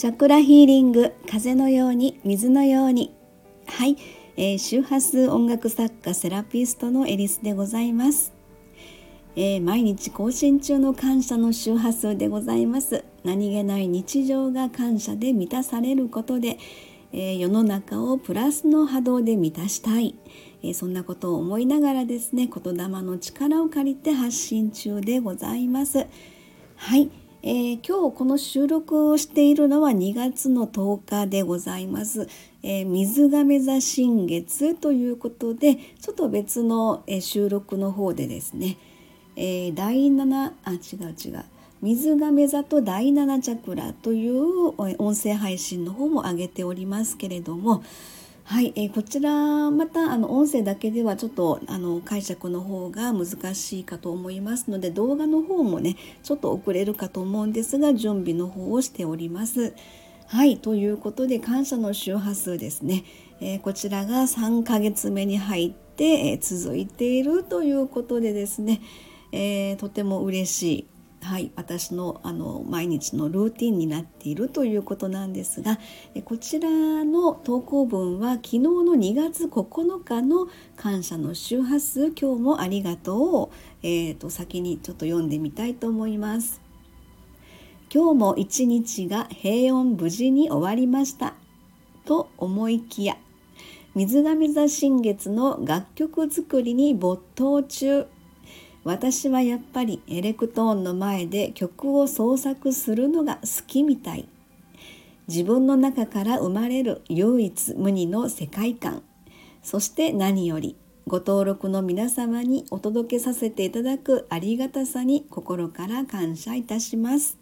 チャクラヒーリング風のように水のように。はい、えー、周波数音楽作家セラピストのエリスでございます、えー、毎日更新中の感謝の周波数でございます。何気ない日常が感謝で満たされることで、えー、世の中をプラスの波動で満たしたい、えそんなことを思いながらですね言霊の力を借りて発信中でございます。はい。えー、今日この収録をしているのは2月の10日でございます。えー、水亀座新月ということでちょっと別の、えー、収録の方でですね、え、第7あ違う違う水亀座と第7チャクラという音声配信の方も上げておりますけれども、はい、えー、こちらまたあの音声だけではちょっとあの解釈の方が難しいかと思いますので動画の方もねちょっと遅れるかと思うんですが準備の方をしております。はいということで感謝の周波数ですね、えー、こちらが3ヶ月目に入って、えー、続いているということでですね、えとても嬉しいはい、私のあの毎日のルーティンになっているということなんですがこちらの投稿文は昨日の2月9日の感謝の周波数今日もありがとうを、えーと、先にちょっと読んでみたいと思います。今日も一日が平穏無事に終わりましたと思いきや水亀座新月の楽曲作りに没頭中私はやっぱりエレクトーンの前で曲を創作するのが好きみたい自分の中から生まれる唯一無二の世界観そして何よりご登録の皆様にお届けさせていただくありがたさに心から感謝いたします。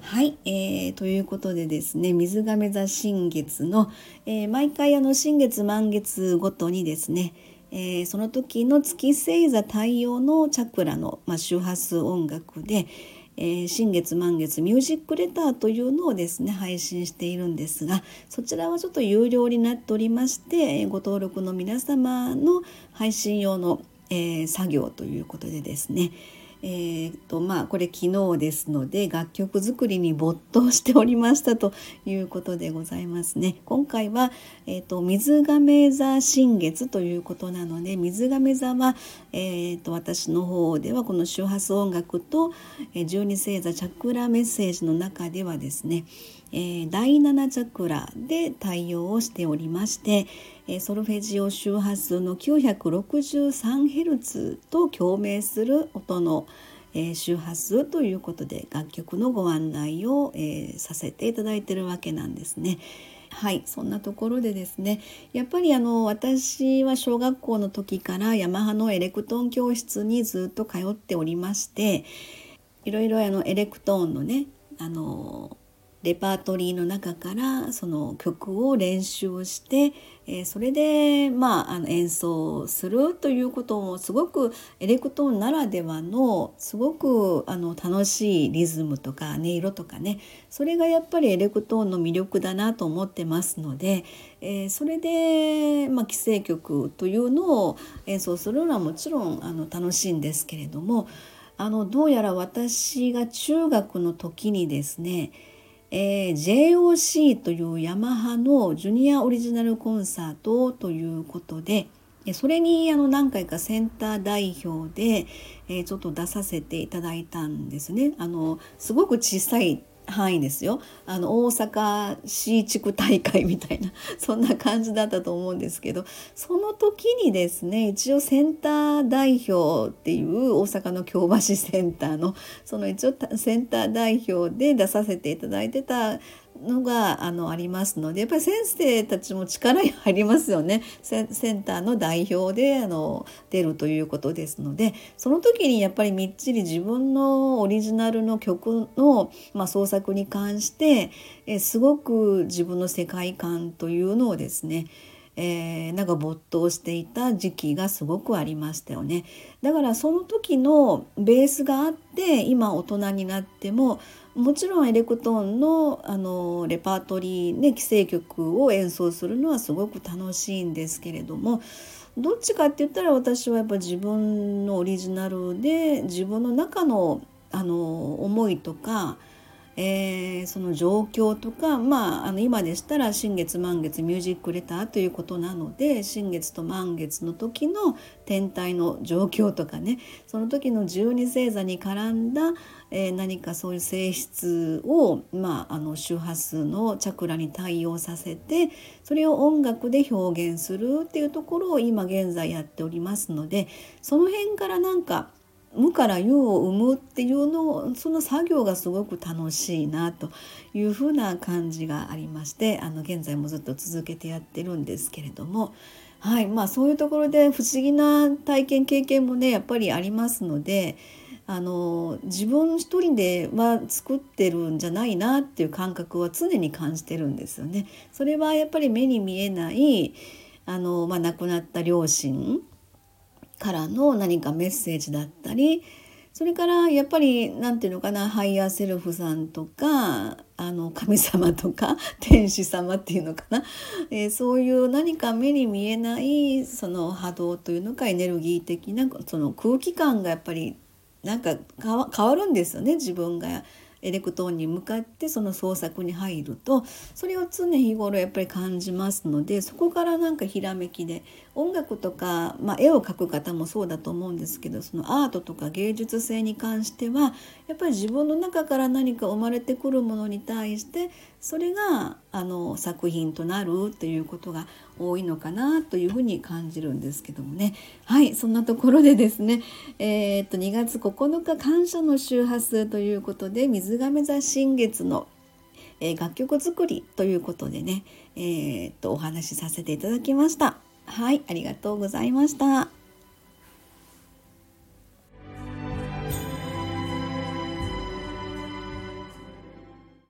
はい、えー、ということでですね水亀座新月の、えー、毎回あの新月満月ごとにですねえー、その時の月星座太陽のチャクラの、まあ、周波数音楽で、えー、新月満月ミュージックレターというのをですね配信しているんですがそちらはちょっと有料になっておりましてご登録の皆様の配信用の、え、作業ということでですねえーとまあ、これ昨日ですので楽曲作りに没頭しておりましたということでございますね。今回は、えーと、水亀座新月ということなので水亀座は、えーと、私の方ではこの周波数音楽と、十二星座チャクラメッセージの中ではですね、えー、第7チャクラで対応をしておりまして、えソルフェジオ周波数の 963Hz と共鳴する音の、え周波数ということで楽曲のご案内を、えさせていただいてるわけなんですね。はいそんなところでですねやっぱりあの私は小学校の時からヤマハのエレクトーン教室にずっと通っておりましていろいろあのエレクトーンのねあのレパートリーの中からその曲を練習をして、え、それで、まあ、あの演奏するということもすごくエレクトーンならではのすごくあの楽しいリズムとか音色とかねそれがやっぱりエレクトーンの魅力だなと思ってますので、え、それで、まあ、既成曲というのを演奏するのはもちろんあの楽しいんですけれどもあのどうやら私が中学の時にですねえー、JOC というヤマハのジュニアオリジナルコンサートということでそれにあの何回かセンター代表で、えー、ちょっと出させていただいたんですね。あのすごく小さい範囲ですよ。あの大阪市地区大会みたいな そんな感じだったと思うんですけどその時にですね一応センター代表っていう大阪の京橋センターのその一応センター代表で出させていただいてたのがあのありますのでやっぱり先生たちも力入りますよね。センターの代表であの出るということですのでその時にやっぱりみっちり自分のオリジナルの曲の、まあ、創作に関してえすごく自分の世界観というのをですねえー、なんか没頭していた時期がすごくありましたよね。だからその時のベースがあって今大人になってももちろんエレクトーンのあのレパートリーね既成曲を演奏するのはすごく楽しいんですけれどもどっちかって言ったら私はやっぱ自分のオリジナルで自分の中のあの思いとか、えー、その状況とか、まあ、あの今でしたら新月満月ミュージックレターということなので新月と満月の時の天体の状況とかねその時の十二星座に絡んだ、えー、何かそういう性質を、まあ、あの周波数のチャクラに対応させてそれを音楽で表現するっていうところを今現在やっておりますのでその辺からなんか無から有を生むっていうのその作業がすごく楽しいなというふうな感じがありましてあの現在もずっと続けてやってるんですけれども。はいまあ、そういうところで不思議な体験経験もねやっぱりありますのであの自分一人では作ってるんじゃないなっていう感覚は常に感じてるんですよね。それはやっぱり目に見えないあの、まあ、亡くなった両親からの何かメッセージだったりそれからやっぱり何て言うのかな higher self さんとかあの神様とか 天使様っていうのかな、えー、そういう何か目に見えないその波動というのかエネルギー的なその空気感がやっぱりなんか変わるんですよね自分が。エレクトーンに向かってその創作に入るとそれを常日頃やっぱり感じますのでそこからなんかひらめきで音楽とか、まあ、絵を描く方もそうだと思うんですけどそのアートとか芸術性に関してはやっぱり自分の中から何か生まれてくるものに対してそれがあの作品となるということが多いのかなというふうに感じるんですけどもねはいそんなところでですね、えー、っと2月9日感謝の周波数ということで水亀座新月のえ楽曲作りということでね、えー、っとお話しさせていただきました。はい、ありがとうございました。